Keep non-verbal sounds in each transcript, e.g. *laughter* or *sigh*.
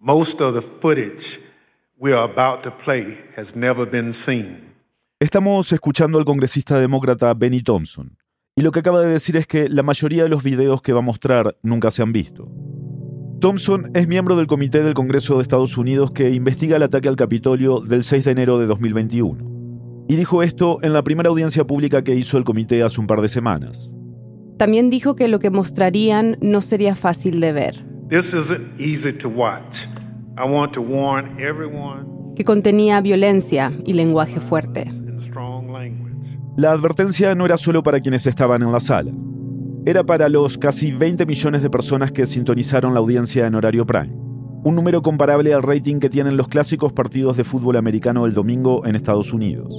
Most of the footage we are about to play has never been seen. Estamos escuchando al congresista demócrata Benny Thompson, y lo que acaba de decir es que la mayoría de los videos que va a mostrar nunca se han visto. Thompson es miembro del Comité del Congreso de Estados Unidos que investiga el ataque al Capitolio del 6 de enero de 2021. Y dijo esto en la primera audiencia pública que hizo el comité hace un par de semanas. También dijo que lo que mostrarían no sería fácil de ver. This isn't easy to watch. I want to warn everyone que contenía violencia y lenguaje fuerte. La advertencia no era solo para quienes estaban en la sala. Era para los casi 20 millones de personas que sintonizaron la audiencia en horario prime. Un número comparable al rating que tienen los clásicos partidos de fútbol americano el domingo en Estados Unidos.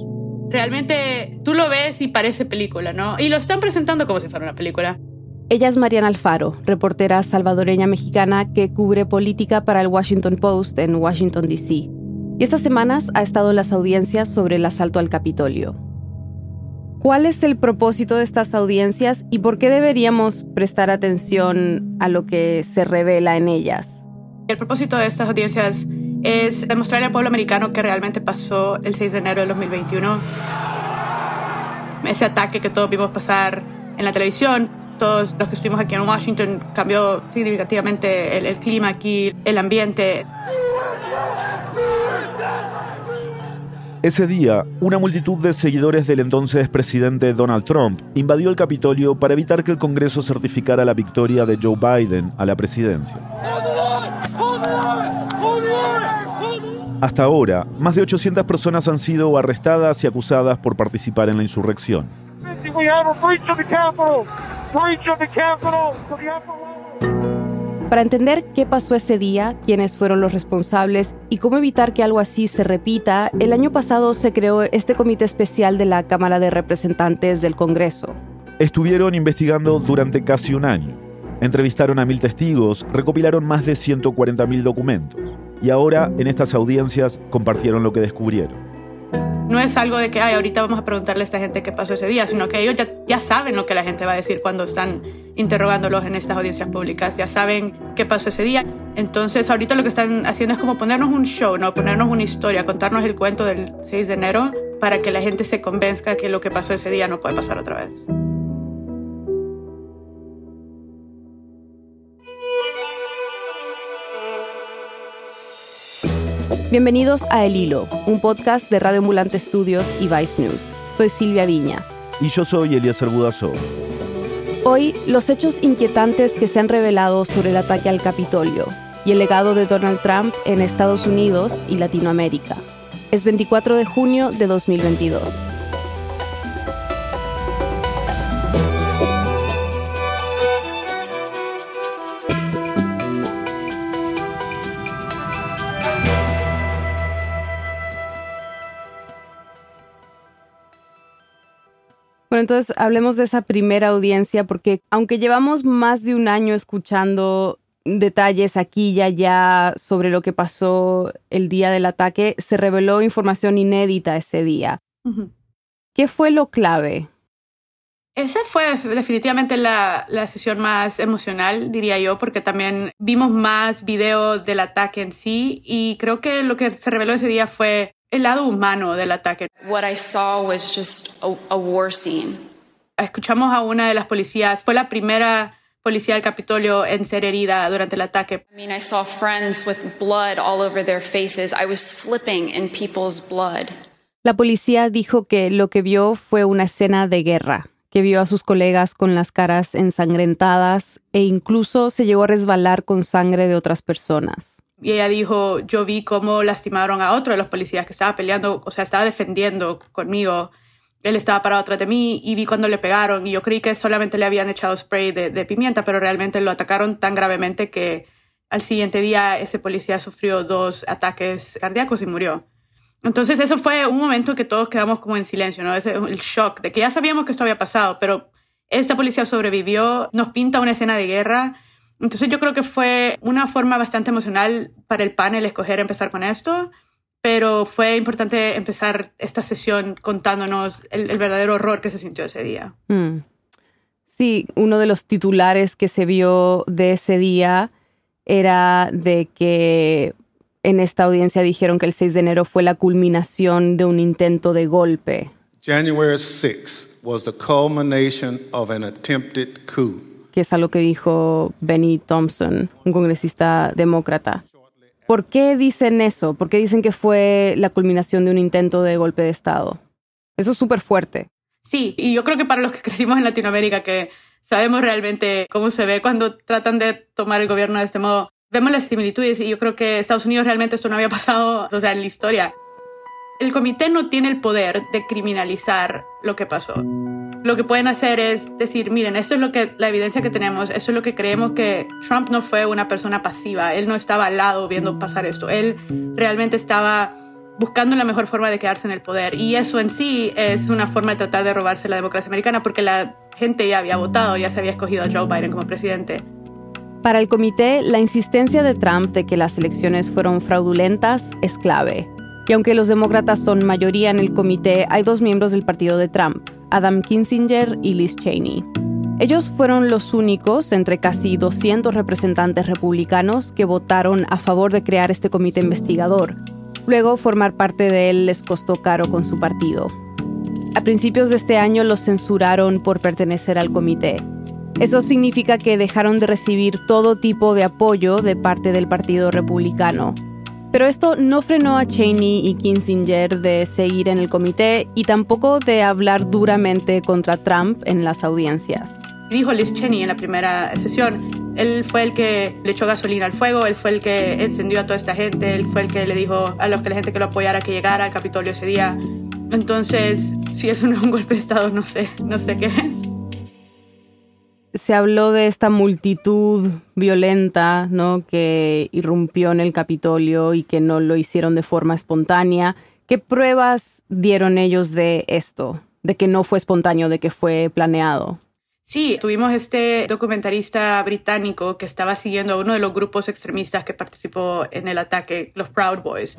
Realmente tú lo ves y parece película, ¿no? Y lo están presentando como si fuera una película. Ella es Mariana Alfaro, reportera salvadoreña mexicana que cubre política para el Washington Post en Washington, D.C. Y estas semanas ha estado en las audiencias sobre el asalto al Capitolio. ¿Cuál es el propósito de estas audiencias y por qué deberíamos prestar atención a lo que se revela en ellas? El propósito de estas audiencias es demostrarle al pueblo americano que realmente pasó el 6 de enero del 2021. Ese ataque que todos vimos pasar en la televisión, todos los que estuvimos aquí en Washington, cambió significativamente el, el clima aquí, el ambiente. Ese día, una multitud de seguidores del entonces presidente Donald Trump invadió el Capitolio para evitar que el Congreso certificara la victoria de Joe Biden a la presidencia. Hasta ahora, más de 800 personas han sido arrestadas y acusadas por participar en la insurrección. Para entender qué pasó ese día, quiénes fueron los responsables y cómo evitar que algo así se repita, el año pasado se creó este comité especial de la Cámara de Representantes del Congreso. Estuvieron investigando durante casi un año. Entrevistaron a mil testigos, recopilaron más de 140.000 documentos. Y ahora, en estas audiencias, compartieron lo que descubrieron. No es algo de que, ay, ahorita vamos a preguntarle a esta gente qué pasó ese día, sino que ellos ya, saben lo que la gente va a decir cuando están interrogándolos en estas audiencias públicas, ya saben qué pasó ese día. Entonces, ahorita lo que están haciendo es como ponernos un show, ¿no? Ponernos una historia, contarnos el cuento del 6 de enero para que la gente se convenzca que lo que pasó ese día no puede pasar otra vez. Bienvenidos a El Hilo, un podcast de Radio Ambulante Estudios y Vice News. Soy Silvia Viñas. Y yo soy Eliezer Budasov. Hoy, los hechos inquietantes que se han revelado sobre el ataque al Capitolio y el legado de Donald Trump en Estados Unidos y Latinoamérica. Es 24 de junio de 2022. Bueno, entonces hablemos de esa primera audiencia, porque aunque llevamos más de un año escuchando detalles aquí y allá sobre lo que pasó el día del ataque, se reveló información inédita ese día. ¿Qué fue lo clave? Esa fue definitivamente la, la, sesión más emocional, diría yo, porque también vimos más video del ataque en sí y creo que lo que se reveló ese día fue el lado humano del ataque. What I saw was just a, a war scene. Escuchamos a una de las policías, fue la primera policía del Capitolio en ser herida durante el ataque. I mean, I saw friends with blood all over their faces. I was slipping in people's blood. La policía dijo que lo que vio fue una escena de guerra, que vio a sus colegas con las caras ensangrentadas e incluso se llegó a resbalar con sangre de otras personas. Y ella dijo, yo vi cómo lastimaron a otro de los policías que estaba peleando, o sea, estaba defendiendo conmigo. Él estaba parado atrás de mí y vi cuando le pegaron y yo creí que solamente le habían echado spray de, pimienta, pero realmente lo atacaron tan gravemente que al siguiente día ese policía sufrió dos ataques cardíacos y murió. Entonces eso fue un momento que todos quedamos como en silencio, ¿no? Ese, el shock de que ya sabíamos que esto había pasado, pero esta policía sobrevivió, nos pinta una escena de guerra. Entonces yo creo que fue una forma bastante emocional para el panel escoger empezar con esto, pero fue importante empezar esta sesión contándonos el, el verdadero horror que se sintió ese día. Mm. Sí, uno de los titulares que se vio de ese día era de que en esta audiencia dijeron que el 6 de enero fue la culminación de un intento de golpe. January 6th was the culmination of an attempted coup. Que es algo que dijo Benny Thompson, un congresista demócrata. ¿Por qué dicen eso? ¿Por qué dicen que fue la culminación de un intento de golpe de Estado? Eso es súper fuerte. Sí, y yo creo que para los que crecimos en Latinoamérica, que sabemos realmente cómo se ve cuando tratan de tomar el gobierno de este modo, vemos las similitudes y yo creo que Estados Unidos realmente esto no había pasado, o sea, en la historia. El comité no tiene el poder de criminalizar lo que pasó. Lo que pueden hacer es decir, miren, esto es lo que la evidencia que tenemos, eso es lo que creemos que Trump no fue una persona pasiva, él no estaba al lado viendo pasar esto, él realmente estaba buscando la mejor forma de quedarse en el poder y eso en sí es una forma de tratar de robarse la democracia americana porque la gente ya había votado, ya se había escogido a Joe Biden como presidente. Para el comité, la insistencia de Trump de que las elecciones fueron fraudulentas es clave. Y aunque los demócratas son mayoría en el comité, hay dos miembros del partido de Trump, Adam Kinzinger y Liz Cheney. Ellos fueron los únicos entre casi 200 representantes republicanos que votaron a favor de crear este comité investigador. Luego, formar parte de él les costó caro con su partido. A principios de este año los censuraron por pertenecer al comité. Eso significa que dejaron de recibir todo tipo de apoyo de parte del Partido Republicano. Pero esto no frenó a Cheney y Kinzinger de seguir en el comité y tampoco de hablar duramente contra Trump en las audiencias. Dijo Liz Cheney en la primera sesión, él fue el que le echó gasolina al fuego, él fue el que encendió a toda esta gente, él fue el que le dijo a los que la gente que lo apoyara que llegara al Capitolio ese día. Entonces, si eso no es un golpe de Estado, no sé, no sé qué es se habló de esta multitud violenta, ¿no? Que irrumpió en el Capitolio y que no lo hicieron de forma espontánea. ¿Qué pruebas dieron ellos de esto? De que no fue espontáneo, de que fue planeado. Sí, tuvimos este documentarista británico que estaba siguiendo a uno de los grupos extremistas que participó en el ataque, los Proud Boys.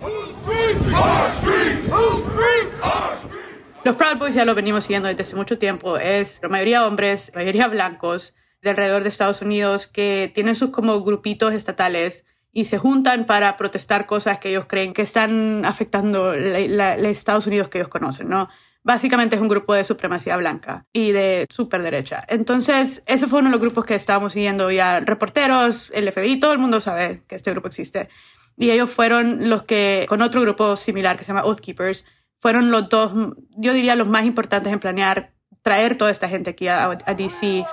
Los Proud Boys ya lo venimos siguiendo desde hace mucho tiempo. Es la mayoría hombres, la mayoría blancos de alrededor de Estados Unidos que tienen sus como grupitos estatales y se juntan para protestar cosas que ellos creen que están afectando los Estados Unidos que ellos conocen, ¿no? Básicamente es un grupo de supremacía blanca y de superderecha. Entonces, ese fue uno de los grupos que estábamos siguiendo ya, reporteros, el FBI, todo el mundo sabe que este grupo existe. Y ellos fueron los que, con otro grupo similar que se llama Oath Keepers, fueron los dos, yo diría, los más importantes en planear traer toda esta gente aquí a, DC.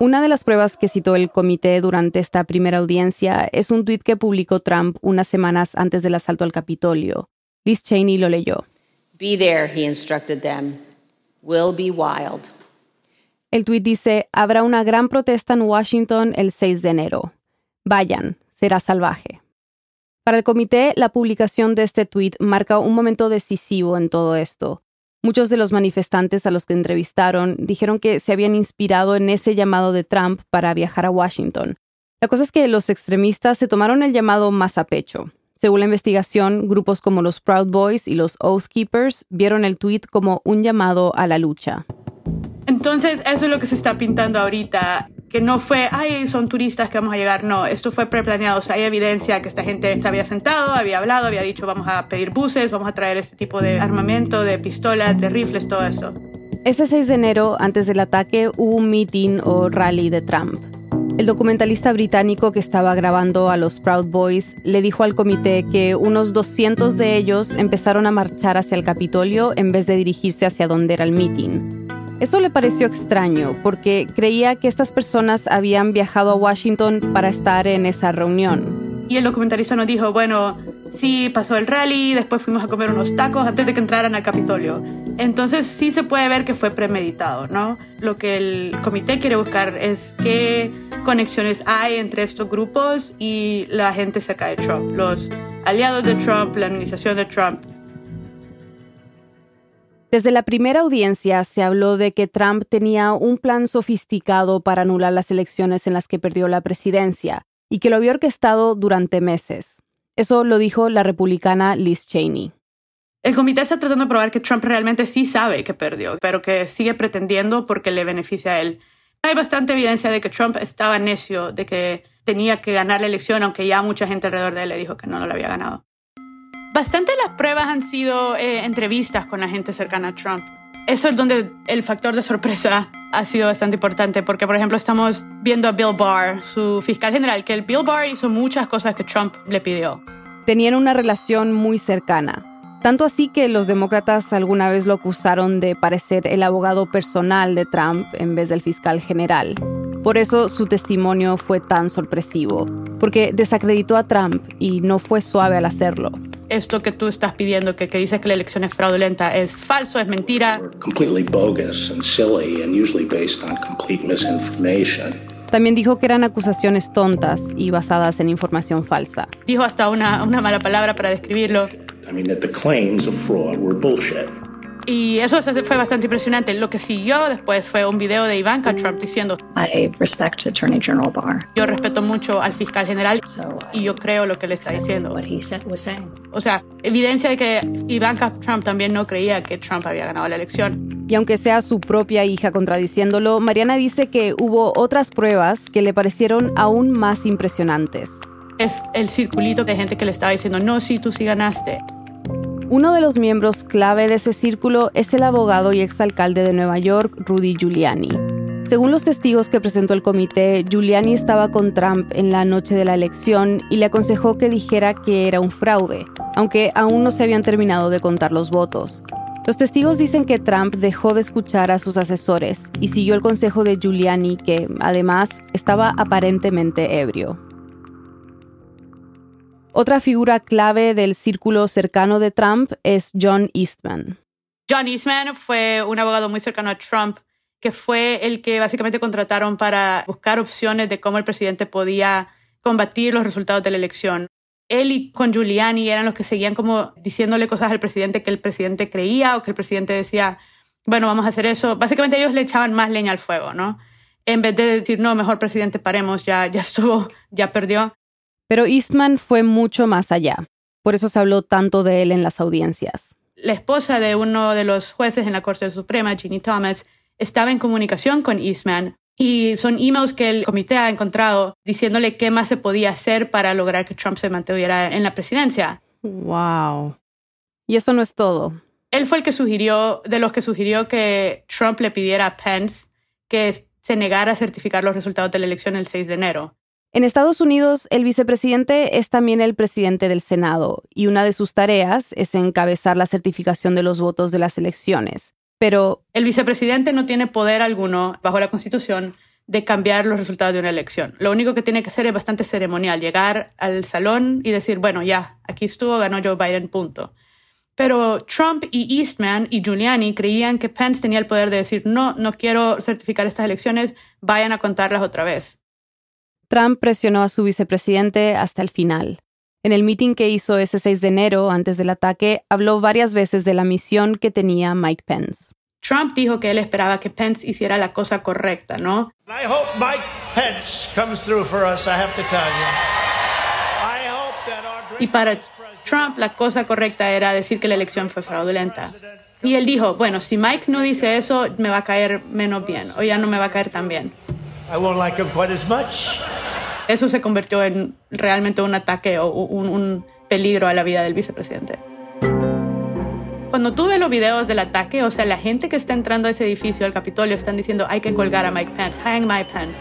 Una de las pruebas que citó el comité durante esta primera audiencia es un tuit que publicó Trump unas semanas antes del asalto al Capitolio. Liz Cheney lo leyó. Be there, he instructed them. Will be wild. El tuit dice, habrá una gran protesta en Washington el 6 de enero. Vayan, será salvaje. Para el comité, la publicación de este tuit marca un momento decisivo en todo esto. Muchos de los manifestantes a los que entrevistaron dijeron que se habían inspirado en ese llamado de Trump para viajar a Washington. La cosa es que los extremistas se tomaron el llamado más a pecho. Según la investigación, grupos como los Proud Boys y los Oath Keepers vieron el tuit como un llamado a la lucha. Entonces, eso es lo que se está pintando ahorita que no fue, ay, son turistas que vamos a llegar, no, esto fue preplaneado, o hay evidencia que esta gente se había sentado, había hablado, había dicho, vamos a pedir buses, vamos a traer este tipo de armamento, de pistolas, de rifles, todo eso. Ese 6 de enero, antes del ataque, hubo un meeting o rally de Trump. El documentalista británico que estaba grabando a los Proud Boys le dijo al comité que unos 200 de ellos empezaron a marchar hacia el Capitolio en vez de dirigirse hacia donde era el meeting. Eso le pareció extraño porque creía que estas personas habían viajado a Washington para estar en esa reunión. Y el documentalista nos dijo, bueno, sí, pasó el rally, después fuimos a comer unos tacos antes de que entraran al Capitolio. Entonces sí se puede ver que fue premeditado, ¿no? Lo que el comité quiere buscar es qué conexiones hay entre estos grupos y la gente cerca de Trump, los aliados de Trump, la administración de Trump. Desde la primera audiencia se habló de que Trump tenía un plan sofisticado para anular las elecciones en las que perdió la presidencia y que lo había orquestado durante meses. Eso lo dijo la republicana Liz Cheney. El comité está tratando de probar que Trump realmente sí sabe que perdió, pero que sigue pretendiendo porque le beneficia a él. Hay bastante evidencia de que Trump estaba necio, de que tenía que ganar la elección, aunque ya mucha gente alrededor de él le dijo que no, lo había ganado. Bastante las pruebas han sido eh, entrevistas con la gente cercana a Trump. Eso es donde el factor de sorpresa ha sido bastante importante, porque por ejemplo estamos viendo a Bill Barr, su fiscal general, que el Bill Barr hizo muchas cosas que Trump le pidió. Tenían una relación muy cercana. Tanto así que los demócratas alguna vez lo acusaron de parecer el abogado personal de Trump en vez del fiscal general. Por eso su testimonio fue tan sorpresivo, porque desacreditó a Trump y no fue suave al hacerlo. Esto que tú estás pidiendo, que, que dice que la elección es fraudulenta, es falso, es mentira. Completely bogus and silly and usually based on complete misinformation. También dijo que eran acusaciones tontas y basadas en información falsa. Dijo hasta una, una mala palabra para describirlo. I mean, that the claims of fraud were bullshit. Y eso fue bastante impresionante. Lo que siguió después fue un video de Ivanka Trump diciendo, I respect Attorney General Barr. yo respeto mucho al fiscal general y yo creo lo que le está diciendo. What he said was saying. O sea, evidencia de que Ivanka Trump también no creía que Trump había ganado la elección. Y aunque sea su propia hija contradiciéndolo, Mariana dice que hubo otras pruebas que le parecieron aún más impresionantes. Es el circulito de gente que le estaba diciendo, no, sí, tú sí ganaste. Uno de los miembros clave de ese círculo es el abogado y exalcalde de Nueva York, Rudy Giuliani. Según los testigos que presentó el comité, Giuliani estaba con Trump en la noche de la elección y le aconsejó que dijera que era un fraude, aunque aún no se habían terminado de contar los votos. Los testigos dicen que Trump dejó de escuchar a sus asesores y siguió el consejo de Giuliani, que además estaba aparentemente ebrio. Otra figura clave del círculo cercano de Trump es John Eastman. John Eastman fue un abogado muy cercano a Trump, que fue el que básicamente contrataron para buscar opciones de cómo el presidente podía combatir los resultados de la elección. Él y con Giuliani eran los que seguían como diciéndole cosas al presidente que el presidente creía o que el presidente decía, bueno, vamos a hacer eso. Básicamente ellos le echaban más leña al fuego, ¿no? En vez de decir, no, mejor presidente, paremos, ya, ya estuvo, ya perdió. Pero Eastman fue mucho más allá. Por eso se habló tanto de él en las audiencias. La esposa de uno de los jueces en la Corte Suprema, Ginny Thomas, estaba en comunicación con Eastman y son emails que el comité ha encontrado diciéndole qué más se podía hacer para lograr que Trump se mantuviera en la presidencia. Wow. Y eso no es todo. Él fue el que sugirió, de los que sugirió que Trump le pidiera a Pence que se negara a certificar los resultados de la elección el 6 de enero. En Estados Unidos, el vicepresidente es también el presidente del Senado y una de sus tareas es encabezar la certificación de los votos de las elecciones. Pero el vicepresidente no tiene poder alguno bajo la Constitución de cambiar los resultados de una elección. Lo único que tiene que hacer es bastante ceremonial, llegar al salón y decir, bueno, ya, aquí estuvo, ganó Joe Biden, punto. Pero Trump y Eastman y Giuliani creían que Pence tenía el poder de decir, no, no quiero certificar estas elecciones, vayan a contarlas otra vez. Trump presionó a su vicepresidente hasta el final. En el meeting que hizo ese 6 de enero, antes del ataque, habló varias veces de la misión que tenía Mike Pence. Trump dijo que él esperaba que Pence hiciera la cosa correcta, ¿no? I hope Mike Pence comes through for us, I have to tell you. I hope that our great Y para Trump la cosa correcta era decir que la elección fue fraudulenta. Y él dijo, bueno, si Mike no dice eso, me va a caer menos bien, o ya no me va a caer tan bien. I won't like him quite as much. Eso se convirtió en realmente un ataque o un, un peligro a la vida del vicepresidente. Cuando tú ves los videos del ataque, o sea, la gente que está entrando a ese edificio, al Capitolio, están diciendo hay que colgar a Mike Pence, hang Mike Pence.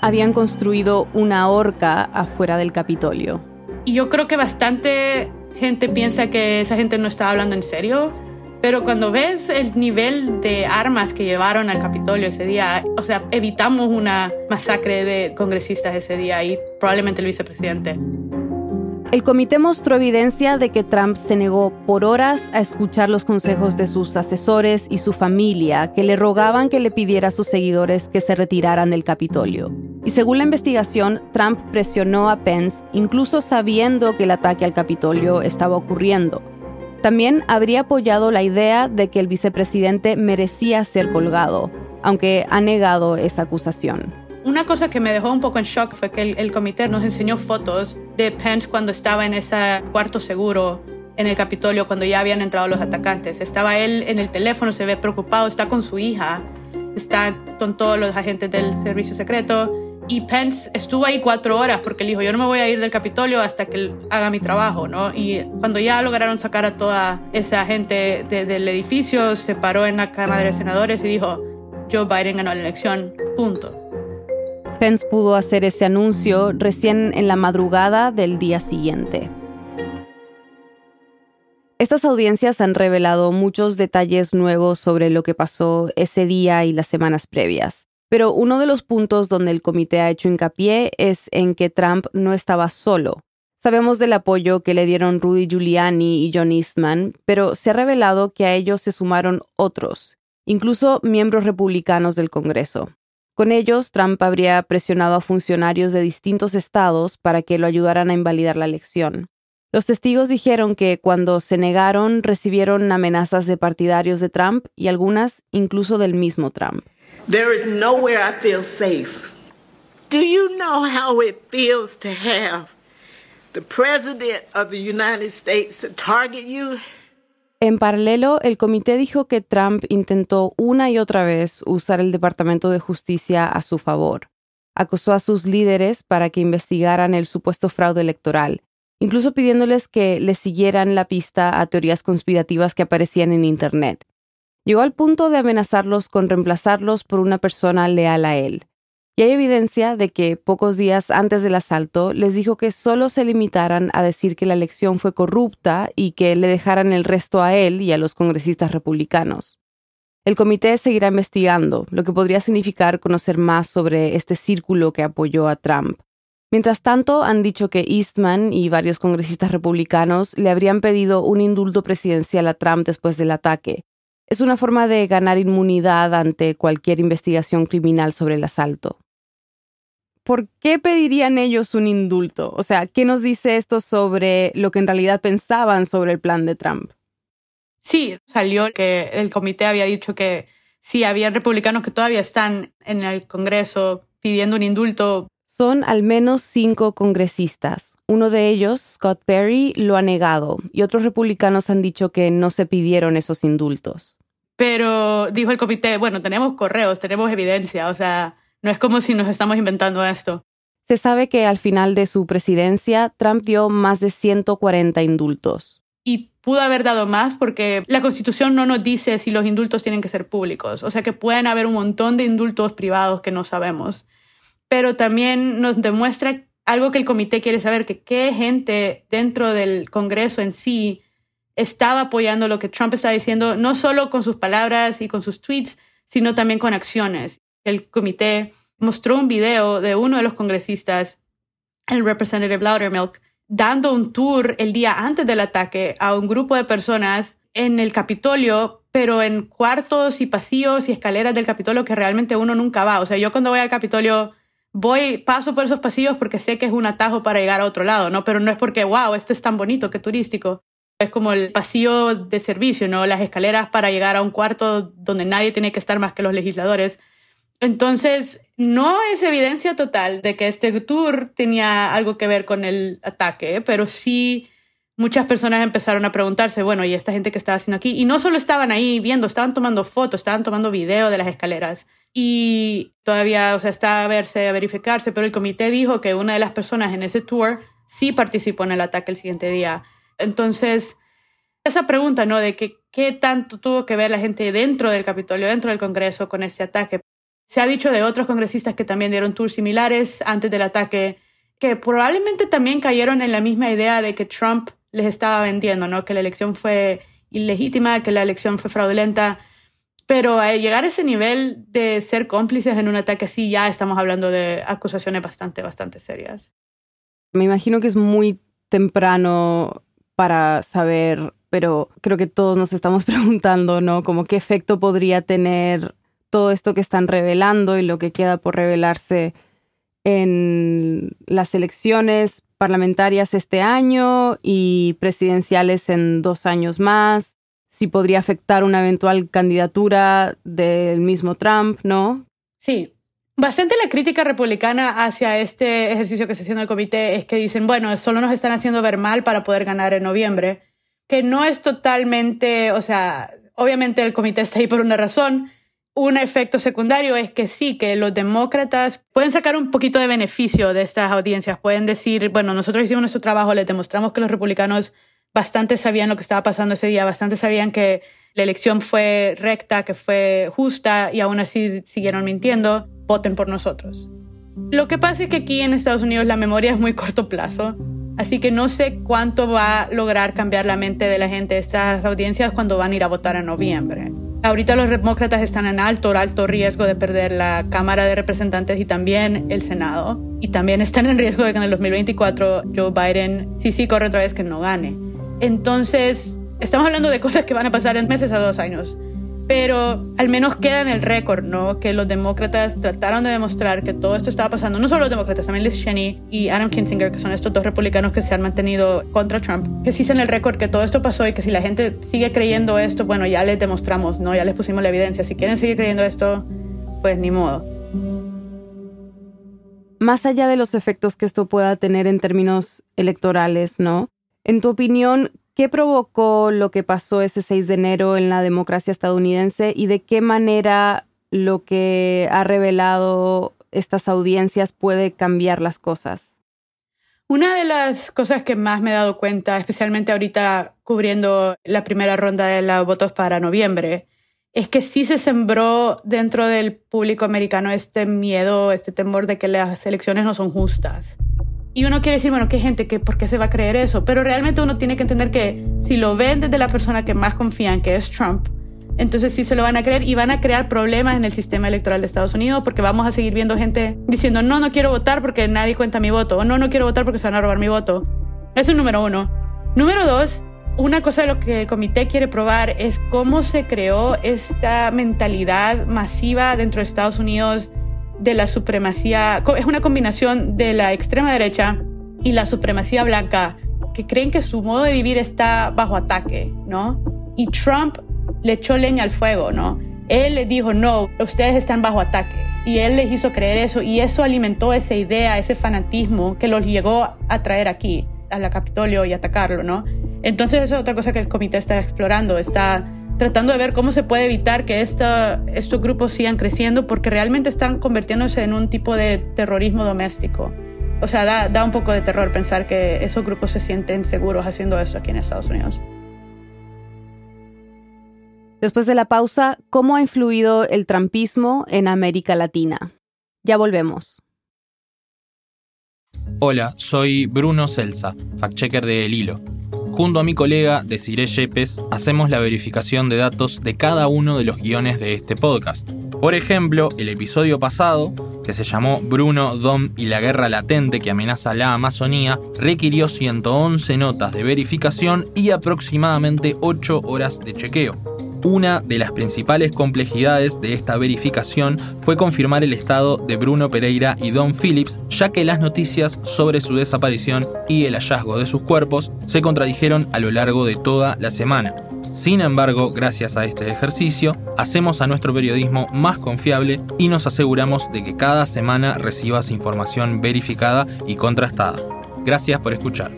Habían construido una horca afuera del Capitolio. Y yo creo que bastante gente piensa que esa gente no está hablando en serio, pero cuando ves el nivel de armas que llevaron al Capitolio ese día, o sea, evitamos una masacre de congresistas ese día y probablemente el vicepresidente. El comité mostró evidencia de que Trump se negó por horas a escuchar los consejos de sus asesores y su familia, que le rogaban que le pidiera a sus seguidores que se retiraran del Capitolio. Y según la investigación, Trump presionó a Pence, incluso sabiendo que el ataque al Capitolio estaba ocurriendo. También habría apoyado la idea de que el vicepresidente merecía ser colgado, aunque ha negado esa acusación. Una cosa que me dejó un poco en shock fue que el, comité nos enseñó fotos de Pence cuando estaba en ese cuarto seguro en el Capitolio cuando ya habían entrado los atacantes. Estaba él en el teléfono, se ve preocupado, está con su hija, está con todos los agentes del servicio secreto. Y Pence estuvo ahí cuatro horas porque él dijo, yo no me voy a ir del Capitolio hasta que haga mi trabajo, ¿no? Y cuando ya lograron sacar a toda esa gente del edificio, se paró en la Cámara de Senadores y dijo, Joe Biden ganó la elección, punto. Pence pudo hacer ese anuncio recién en la madrugada del día siguiente. Estas audiencias han revelado muchos detalles nuevos sobre lo que pasó ese día y las semanas previas. Pero uno de los puntos donde el comité ha hecho hincapié es en que Trump no estaba solo. Sabemos del apoyo que le dieron Rudy Giuliani y John Eastman, pero se ha revelado que a ellos se sumaron otros, incluso miembros republicanos del Congreso. Con ellos, Trump habría presionado a funcionarios de distintos estados para que lo ayudaran a invalidar la elección. Los testigos dijeron que cuando se negaron recibieron amenazas de partidarios de Trump y algunas incluso del mismo Trump. There is nowhere I feel safe. Do you know how it feels to have the President of the United States to target you? En paralelo, el comité dijo que Trump intentó una y otra vez usar el Departamento de Justicia a su favor. Acosó a sus líderes para que investigaran el supuesto fraude electoral, incluso pidiéndoles que le siguieran la pista a teorías conspirativas que aparecían en Internet llegó al punto de amenazarlos con reemplazarlos por una persona leal a él. Y hay evidencia de que pocos días antes del asalto les dijo que solo se limitaran a decir que la elección fue corrupta y que le dejaran el resto a él y a los congresistas republicanos. El comité seguirá investigando, lo que podría significar conocer más sobre este círculo que apoyó a Trump. Mientras tanto, han dicho que Eastman y varios congresistas republicanos le habrían pedido un indulto presidencial a Trump después del ataque, es una forma de ganar inmunidad ante cualquier investigación criminal sobre el asalto. ¿Por qué pedirían ellos un indulto? O sea, ¿qué nos dice esto sobre lo que en realidad pensaban sobre el plan de Trump? Sí, salió que el comité había dicho que sí, había republicanos que todavía están en el Congreso pidiendo un indulto. Son al menos cinco congresistas. Uno de ellos, Scott Perry, lo ha negado y otros republicanos han dicho que no se pidieron esos indultos. Pero dijo el comité, bueno, tenemos correos, tenemos evidencia, o sea, no es como si nos estamos inventando esto. Se sabe que al final de su presidencia, Trump dio más de 140 indultos. Y pudo haber dado más porque la Constitución no nos dice si los indultos tienen que ser públicos. O sea que pueden haber un montón de indultos privados que no sabemos. Pero también nos demuestra algo que el comité quiere saber, que qué gente dentro del Congreso en sí estaba apoyando lo que Trump estaba diciendo, no solo con sus palabras y con sus tweets, sino también con acciones. El comité mostró un video de uno de los congresistas, el Representative Loudermilk, dando un tour el día antes del ataque a un grupo de personas en el Capitolio, pero en cuartos y pasillos y escaleras del Capitolio que realmente uno nunca va. O sea, yo cuando voy al Capitolio voy, paso por esos pasillos porque sé que es un atajo para llegar a otro lado, ¿no? Pero no es porque, wow, esto es tan bonito, qué turístico. Es como el pasillo de servicio, ¿no? Las escaleras para llegar a un cuarto donde nadie tiene que estar más que los legisladores. Entonces, no es evidencia total de que este tour tenía algo que ver con el ataque, pero sí muchas personas empezaron a preguntarse, bueno, ¿y esta gente que estaba haciendo aquí? Y no solo estaban ahí viendo, estaban tomando fotos, estaban tomando video de las escaleras. Y todavía, o sea, está a verse, a verificarse, pero el comité dijo que una de las personas en ese tour sí participó en el ataque el siguiente día. Entonces, esa pregunta, ¿no? De que, qué tanto tuvo que ver la gente dentro del Capitolio, dentro del Congreso con este ataque. Se ha dicho de otros congresistas que también dieron tours similares antes del ataque, que probablemente también cayeron en la misma idea de que Trump les estaba vendiendo, ¿no? Que la elección fue ilegítima, que la elección fue fraudulenta. Pero al llegar a ese nivel de ser cómplices en un ataque así, ya estamos hablando de acusaciones bastante, bastante serias. Me imagino que es muy temprano para saber, pero creo que todos nos estamos *laughs* preguntando, ¿no? Como qué efecto podría tener todo esto que están revelando y lo que queda por revelarse en las elecciones parlamentarias este año y presidenciales en dos años más, si podría afectar una eventual candidatura del mismo Trump, ¿no? Sí, Bastante la crítica republicana hacia este ejercicio que se haciendo el comité es que dicen, bueno, solo nos están haciendo ver mal para poder ganar en noviembre. que no es totalmente, o sea, obviamente el comité está ahí por una razón. Un efecto secundario es que sí, que los demócratas pueden sacar un poquito de beneficio de estas audiencias. Pueden decir, bueno, nosotros hicimos nuestro trabajo, les demostramos que los republicanos bastante sabían lo que estaba pasando ese día, bastante sabían que la elección fue recta, que fue justa y aún así siguieron mintiendo, voten por nosotros. Lo que pasa es que aquí en Estados Unidos la memoria es muy corto plazo, así que no sé cuánto va a lograr cambiar la mente de la gente estas audiencias cuando van a ir a votar en noviembre. Ahorita los demócratas están en alto, alto riesgo de perder la Cámara de Representantes y también el Senado. Y también están en riesgo de que en el 2024 Joe Biden, sí, sí, corre otra vez que no gane. Entonces, estamos hablando de cosas que van a pasar en meses a dos años pero al menos queda en el récord, ¿no? Que los demócratas trataron de demostrar que todo esto estaba pasando. No solo los demócratas, también Liz Cheney y Adam Kinzinger, que son estos dos republicanos que se han mantenido contra Trump, que sí en el récord que todo esto pasó y que si la gente sigue creyendo esto, bueno, ya les demostramos, ¿no? Ya les pusimos la evidencia. Si quieren seguir creyendo esto, pues ni modo. Más allá de los efectos que esto pueda tener en términos electorales, ¿no? En tu opinión, ¿Qué provocó lo que pasó ese 6 de enero en la democracia estadounidense y de qué manera lo que ha revelado estas audiencias puede cambiar las cosas? Una de las cosas que más me he dado cuenta, especialmente ahorita cubriendo la primera ronda de los votos para noviembre, es que sí se sembró dentro del público americano este miedo, este temor de que las elecciones no son justas. Y uno quiere decir, bueno, qué gente, que, ¿por qué se va a creer eso? Pero realmente uno tiene que entender que si lo ven desde la persona que más confían, que es Trump, entonces sí se lo van a creer y van a crear problemas en el sistema electoral de Estados Unidos porque vamos a seguir viendo gente diciendo, no, no quiero votar porque nadie cuenta mi voto, o no, no quiero votar porque se van a robar mi voto. Eso es número uno. Número dos, una cosa de lo que el comité quiere probar es cómo se creó esta mentalidad masiva dentro de Estados Unidos de la supremacía, es una combinación de la extrema derecha y la supremacía blanca, que creen que su modo de vivir está bajo ataque, ¿no? Y Trump le echó leña al fuego, ¿no? Él le dijo, no, ustedes están bajo ataque. Y él les hizo creer eso y eso alimentó esa idea, ese fanatismo que los llegó a traer aquí, a la Capitolio y atacarlo, ¿no? Entonces eso es otra cosa que el comité está explorando, está tratando de ver cómo se puede evitar que esta, estos grupos sigan creciendo porque realmente están convirtiéndose en un tipo de terrorismo doméstico. O sea, da, da un poco de terror pensar que esos grupos se sienten seguros haciendo eso aquí en Estados Unidos. Después de la pausa, ¿cómo ha influido el trampismo en América Latina? Ya volvemos. Hola, soy Bruno Celsa, fact-checker de El Hilo Junto a mi colega Desiree Yepes, hacemos la verificación de datos de cada uno de los guiones de este podcast. Por ejemplo, el episodio pasado, que se llamó Bruno, Dom y la guerra latente que amenaza la Amazonía, requirió 111 notas de verificación y aproximadamente 8 horas de chequeo. Una de las principales complejidades de esta verificación fue confirmar el estado de Bruno Pereira y Don Phillips, ya que las noticias sobre su desaparición y el hallazgo de sus cuerpos se contradijeron a lo largo de toda la semana. Sin embargo, gracias a este ejercicio, hacemos a nuestro periodismo más confiable y nos aseguramos de que cada semana recibas información verificada y contrastada. Gracias por escuchar.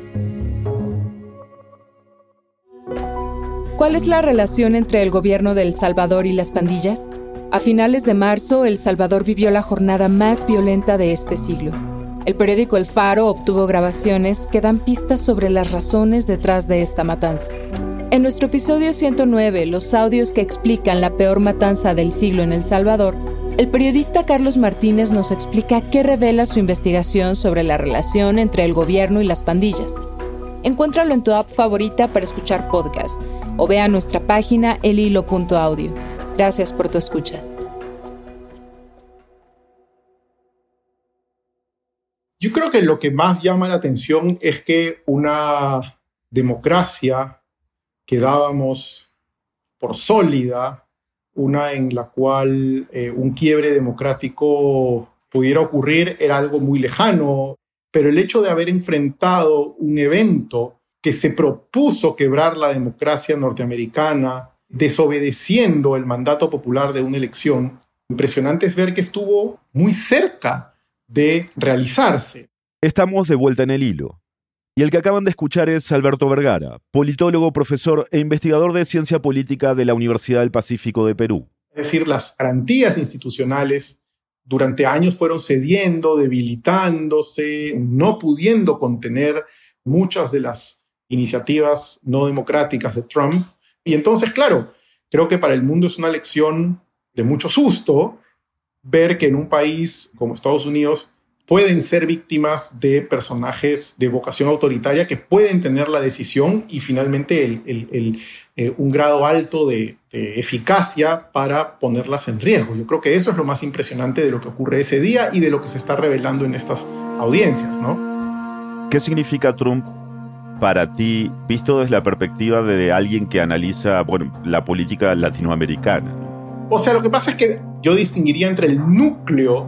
¿Cuál es la relación entre el gobierno de El Salvador y las pandillas? A finales de marzo, El Salvador vivió la jornada más violenta de este siglo. El periódico El Faro obtuvo grabaciones que dan pistas sobre las razones detrás de esta matanza. En nuestro episodio 109, los audios que explican la peor matanza del siglo en El Salvador, el periodista Carlos Martínez nos explica qué revela su investigación sobre la relación entre el gobierno y las pandillas. Encuéntralo en tu app favorita para escuchar podcast o ve a nuestra página elhilo.audio. Gracias por tu escucha. Yo creo que lo que más llama la atención es que una democracia que dábamos por sólida, una en la cual eh, un quiebre democrático pudiera ocurrir, era algo muy lejano, pero el hecho de haber enfrentado un evento que se propuso quebrar la democracia norteamericana, desobedeciendo el mandato popular de una elección, impresionante es ver que estuvo muy cerca de realizarse. Estamos de vuelta en el hilo. Y el que acaban de escuchar es Alberto Vergara, politólogo, profesor e investigador de ciencia política de la Universidad del Pacífico de Perú. Es decir, las garantías institucionales durante años fueron cediendo, debilitándose, no pudiendo contener muchas de las iniciativas no democráticas de Trump. Y entonces, claro, creo que para el mundo es una lección de mucho susto ver que en un país como Estados Unidos pueden ser víctimas de personajes de vocación autoritaria que pueden tener la decisión y finalmente el, eh, un grado alto de, de, eficacia para ponerlas en riesgo. Yo creo que eso es lo más impresionante de lo que ocurre ese día y de lo que se está revelando en estas audiencias, ¿no? ¿Qué significa Trump para ti, visto desde la perspectiva de alguien que analiza bueno, la política latinoamericana? O sea, lo que pasa es que yo distinguiría entre el núcleo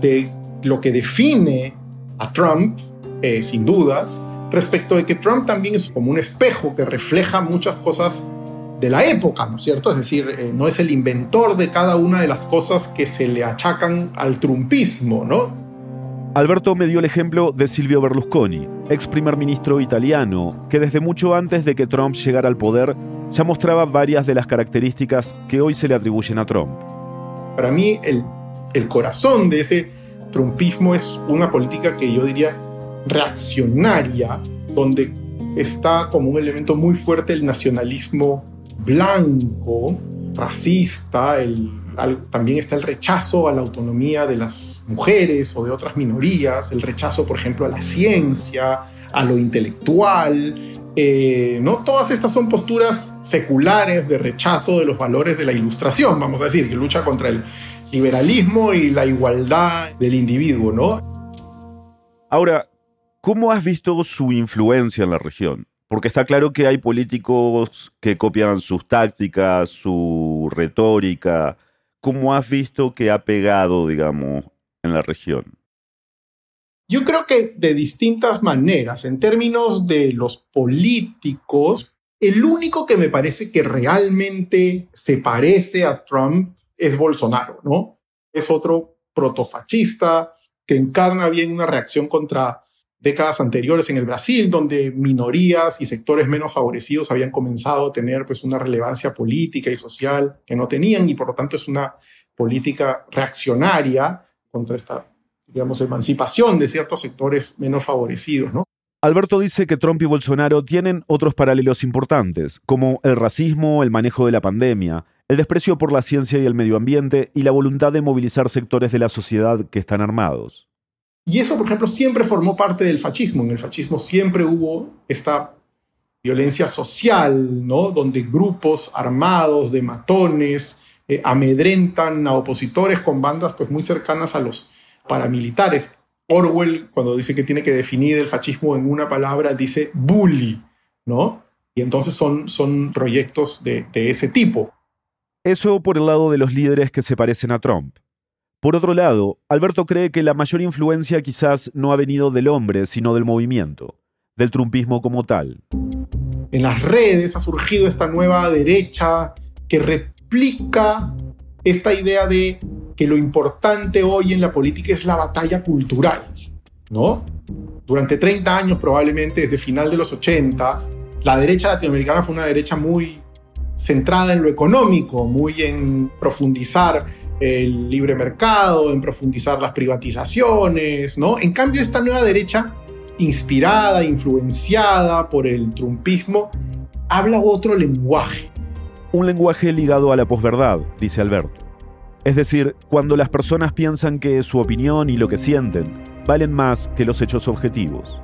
de lo que define a Trump, eh, sin dudas, respecto de que Trump también es como un espejo que refleja muchas cosas de la época, ¿no es cierto? Es decir, eh, no es el inventor de cada una de las cosas que se le achacan al trumpismo, ¿no? Alberto me dio el ejemplo de Silvio Berlusconi, ex primer ministro italiano, que desde mucho antes de que Trump llegara al poder ya mostraba varias de las características que hoy se le atribuyen a Trump. Para mí, el, el corazón de ese trumpismo es una política que yo diría reaccionaria, donde está como un elemento muy fuerte el nacionalismo blanco, racista, también está el rechazo a la autonomía de las mujeres o de otras minorías, el rechazo, por ejemplo, a la ciencia, a lo intelectual. Eh, ¿no? Todas estas son posturas seculares de rechazo de los valores de la ilustración, vamos a decir, que lucha contra el liberalismo y la igualdad del individuo, ¿no? Ahora, ¿cómo has visto su influencia en la región? Porque está claro que hay políticos que copian sus tácticas, su retórica. ¿Cómo has visto que ha pegado, digamos, en la región? Yo creo que de distintas maneras. En términos de los políticos, el único que me parece que realmente se parece a Trump es Bolsonaro, ¿no? Es otro protofascista que encarna bien una reacción contra décadas anteriores en el Brasil, donde minorías y sectores menos favorecidos habían comenzado a tener pues, una relevancia política y social que no tenían y por lo tanto es una política reaccionaria contra esta, digamos, emancipación de ciertos sectores menos favorecidos, ¿no? Alberto dice que Trump y Bolsonaro tienen otros paralelos importantes, como el racismo, el manejo de la pandemia, el desprecio por la ciencia y el medio ambiente y la voluntad de movilizar sectores de la sociedad que están armados. Y eso, por ejemplo, siempre formó parte del fascismo. En el fascismo siempre hubo esta violencia social, ¿no? Donde grupos armados de matones eh, amedrentan a opositores con bandas pues, muy cercanas a los paramilitares. Orwell, cuando dice que tiene que definir el fascismo en una palabra, dice bully, ¿no? Y entonces son, son proyectos de, de ese tipo. Eso por el lado de los líderes que se parecen a Trump. Por otro lado, Alberto cree que la mayor influencia quizás no ha venido del hombre, sino del movimiento, del trumpismo como tal. En las redes ha surgido esta nueva derecha que replica esta idea de que lo importante hoy en la política es la batalla cultural, ¿no? Durante 30 años probablemente, desde final de los 80, la derecha latinoamericana fue una derecha muy centrada en lo económico, muy en profundizar el libre mercado, en profundizar las privatizaciones, ¿no? En cambio, esta nueva derecha, inspirada, influenciada por el trumpismo, habla otro lenguaje. Un lenguaje ligado a la posverdad, dice Alberto. Es decir, cuando las personas piensan que su opinión y lo que sienten valen más que los hechos objetivos.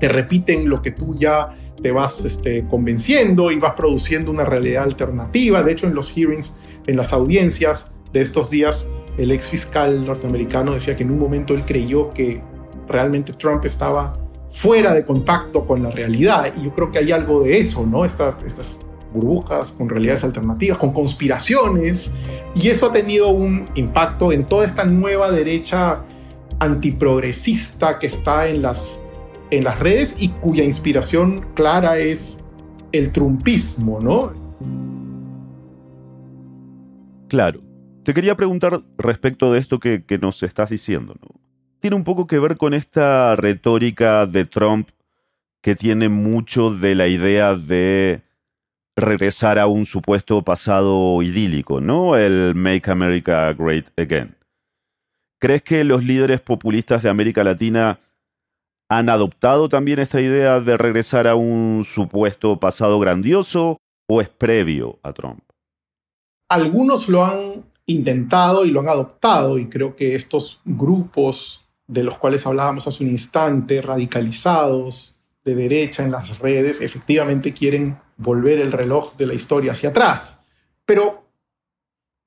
Te repiten lo que tú ya te vas este, convenciendo y vas produciendo una realidad alternativa. De hecho, en los hearings, en las audiencias de estos días, el ex fiscal norteamericano decía que en un momento él creyó que realmente Trump estaba fuera de contacto con la realidad. Y yo creo que hay algo de eso, ¿no? estas burbujas con realidades alternativas, con conspiraciones. Y eso ha tenido un impacto en toda esta nueva derecha antiprogresista que está en las en las redes y cuya inspiración clara es el trumpismo, ¿no? Claro. Te quería preguntar respecto de esto que, nos estás diciendo. Tiene un poco que ver con esta retórica de Trump que tiene mucho de la idea de regresar a un supuesto pasado idílico, ¿no? El Make America Great Again. ¿Crees que los líderes populistas de América Latina han adoptado también esta idea de regresar a un supuesto pasado grandioso o es previo a Trump? Algunos lo han intentado y lo han adoptado y creo que estos grupos de los cuales hablábamos hace un instante, radicalizados de derecha en las redes, efectivamente quieren volver el reloj de la historia hacia atrás. Pero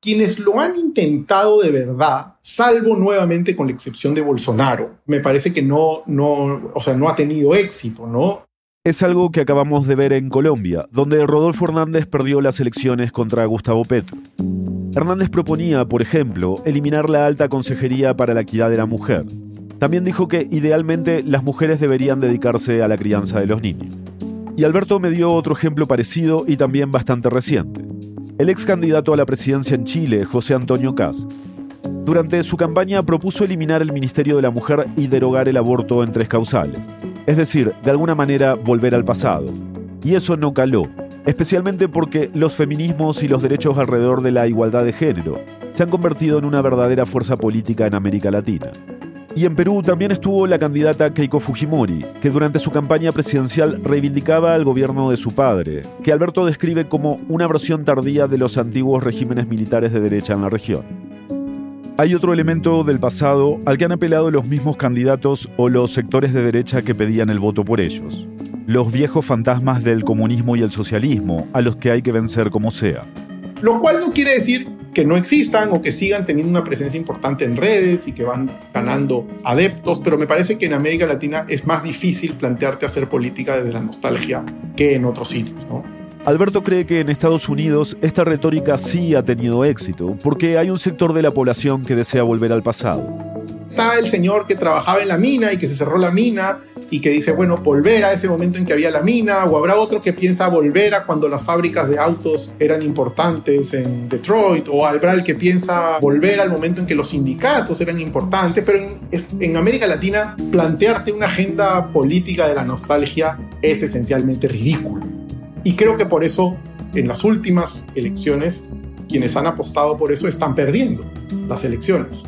quienes lo han intentado de verdad, salvo nuevamente con la excepción de Bolsonaro, me parece que no, no, o sea, no ha tenido éxito, ¿no? Es algo que acabamos de ver en Colombia, donde Rodolfo Hernández perdió las elecciones contra Gustavo Petro. Hernández proponía, por ejemplo, eliminar la alta consejería para la equidad de la mujer. También dijo que idealmente las mujeres deberían dedicarse a la crianza de los niños. Y Alberto me dio otro ejemplo parecido y también bastante reciente. El ex candidato a la presidencia en Chile, José Antonio Cast. Durante su campaña propuso eliminar el Ministerio de la Mujer y derogar el aborto en tres causales. Es decir, de alguna manera volver al pasado. Y eso no caló, especialmente porque los feminismos y los derechos alrededor de la igualdad de género se han convertido en una verdadera fuerza política en América Latina. Y en Perú también estuvo la candidata Keiko Fujimori, que durante su campaña presidencial reivindicaba al gobierno de su padre, que Alberto describe como una versión tardía de los antiguos regímenes militares de derecha en la región. Hay otro elemento del pasado al que han apelado los mismos candidatos o los sectores de derecha que pedían el voto por ellos. Los viejos fantasmas del comunismo y el socialismo, a los que hay que vencer como sea. Lo cual no quiere decir que no existan o que sigan teniendo una presencia importante en redes y que van ganando adeptos, pero me parece que en América Latina es más difícil plantearte hacer política desde la nostalgia que en otros sitios, ¿no? Alberto cree que en Estados Unidos esta retórica sí ha tenido éxito, porque hay un sector de la población que desea volver al pasado está el señor que trabajaba en la mina y que se cerró la mina y que dice, bueno, volver a ese momento en que había la mina, o habrá otro que piensa volver a cuando las fábricas de autos eran importantes en Detroit, o habrá el que piensa volver al momento en que los sindicatos eran importantes, pero en, en América Latina plantearte una agenda política de la nostalgia es esencialmente ridículo. Y creo que por eso en las últimas elecciones quienes han apostado por eso están perdiendo las elecciones.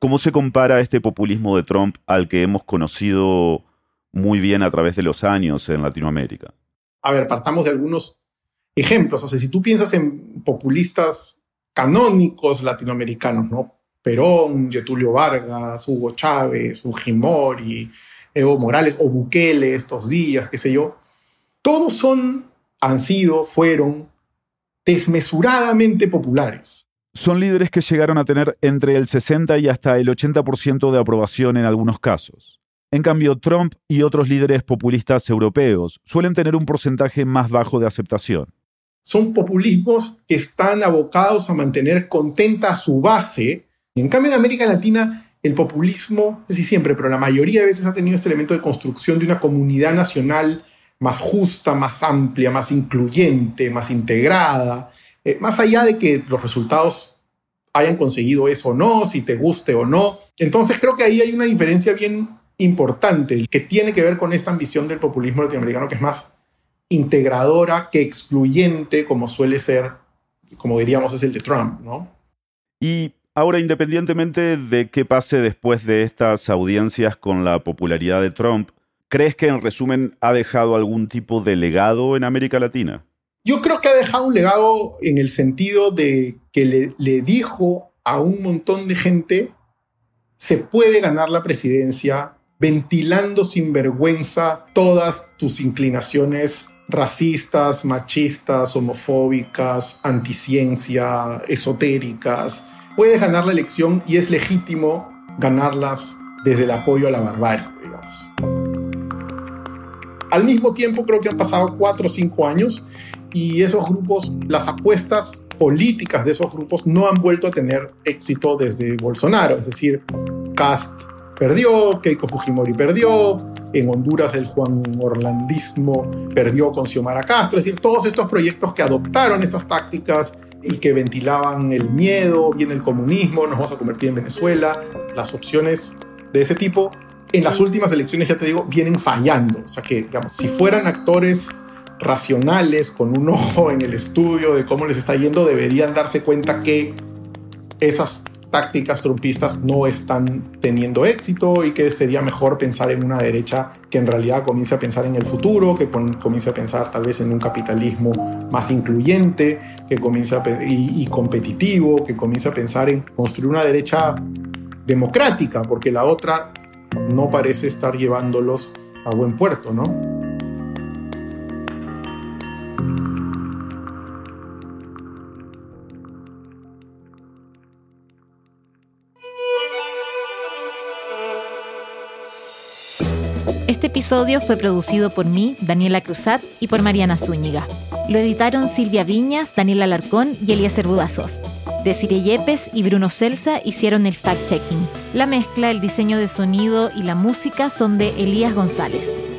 ¿Cómo se compara este populismo de Trump al que hemos conocido muy bien a través de los años en Latinoamérica? A ver, partamos de algunos ejemplos. O sea, si tú piensas en populistas canónicos latinoamericanos, ¿no? Perón, Getulio Vargas, Hugo Chávez, Fujimori, Evo Morales o Bukele estos días, qué sé yo, todos son, han sido, fueron desmesuradamente populares. Son líderes que llegaron a tener entre el 60 y hasta el 80% de aprobación en algunos casos. En cambio, Trump y otros líderes populistas europeos suelen tener un porcentaje más bajo de aceptación. Son populismos que están abocados a mantener contenta a su base. En cambio, en América Latina, el populismo, no sé si siempre, pero la mayoría de veces ha tenido este elemento de construcción de una comunidad nacional más justa, más amplia, más incluyente, más integrada, eh, más allá de que los resultados hayan conseguido eso o no, si te guste o no. Entonces creo que ahí hay una diferencia bien importante que tiene que ver con esta ambición del populismo latinoamericano que es más integradora que excluyente como suele ser, como diríamos, es el de Trump, ¿no? Y ahora, independientemente de qué pase después de estas audiencias con la popularidad de Trump, ¿crees que en resumen ha dejado algún tipo de legado en América Latina? Yo creo que ha dejado un legado en el sentido de que le, dijo a un montón de gente, se puede ganar la presidencia ventilando sin vergüenza todas tus inclinaciones racistas, machistas, homofóbicas, anticiencia, esotéricas. Puedes ganar la elección y es legítimo ganarlas desde el apoyo a la barbarie, digamos. Al mismo tiempo creo que han pasado cuatro o cinco años y esos grupos, las apuestas políticas de esos grupos no han vuelto a tener éxito desde Bolsonaro, es decir, Cast perdió, Keiko Fujimori perdió, en Honduras el Juan Orlandismo perdió con Xiomara Castro, es decir, todos estos proyectos que adoptaron estas tácticas y que ventilaban el miedo, viene el comunismo, nos vamos a convertir en Venezuela, las opciones de ese tipo, en las últimas elecciones, ya te digo, vienen fallando. O sea que, digamos, si fueran actores racionales, con un ojo en el estudio de cómo les está yendo, deberían darse cuenta que esas tácticas trumpistas no están teniendo éxito y que sería mejor pensar en una derecha que en realidad comience a pensar en el futuro, que comience a pensar tal vez en un capitalismo más incluyente, que comience y, y competitivo, que comience a pensar en construir una derecha democrática, porque la otra no parece estar llevándolos a buen puerto, ¿no? Episodio fue producido por mí, Daniela Cruzat, y por Mariana Zúñiga. Lo editaron Silvia Viñas, Daniela Alarcón y Eliezer Budasov. Desiree Yepes y Bruno Celsa hicieron el fact-checking. La mezcla, el diseño de sonido y la música son de Elías González.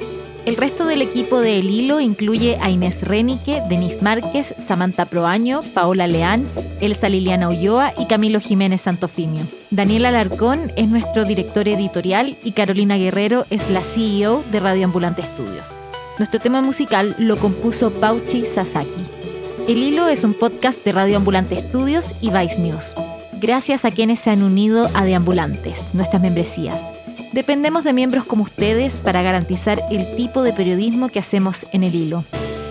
El resto del equipo de El Hilo incluye a Inés Renique, Denise Márquez, Samantha Proaño, Paola Leán, Elsa Liliana Ulloa y Camilo Jiménez Santofimio. Daniel Alarcón es nuestro director editorial y Carolina Guerrero es la CEO de Radio Ambulante Estudios. Nuestro tema musical lo compuso Pauchi Sasaki. El Hilo es un podcast de Radio Ambulante Estudios y Vice News. Gracias a quienes se han unido a Deambulantes, nuestras membresías. Dependemos de miembros como ustedes para garantizar el tipo de periodismo que hacemos en el hilo.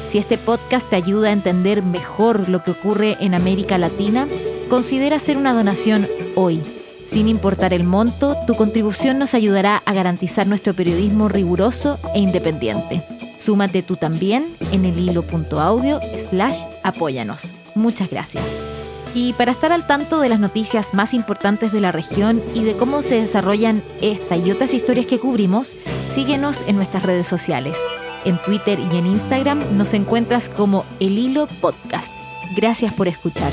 Si este podcast te ayuda a entender mejor lo que ocurre en América Latina, considera hacer una donación hoy. Sin importar el monto, tu contribución nos ayudará a garantizar nuestro periodismo riguroso e independiente. Súmate tú también en el hilo.audio slash apóyanos. Muchas gracias. Y para estar al tanto de las noticias más importantes de la región y de cómo se desarrollan esta y otras historias que cubrimos, síguenos en nuestras redes sociales. En Twitter y en Instagram nos encuentras como El Hilo Podcast. Gracias por escuchar.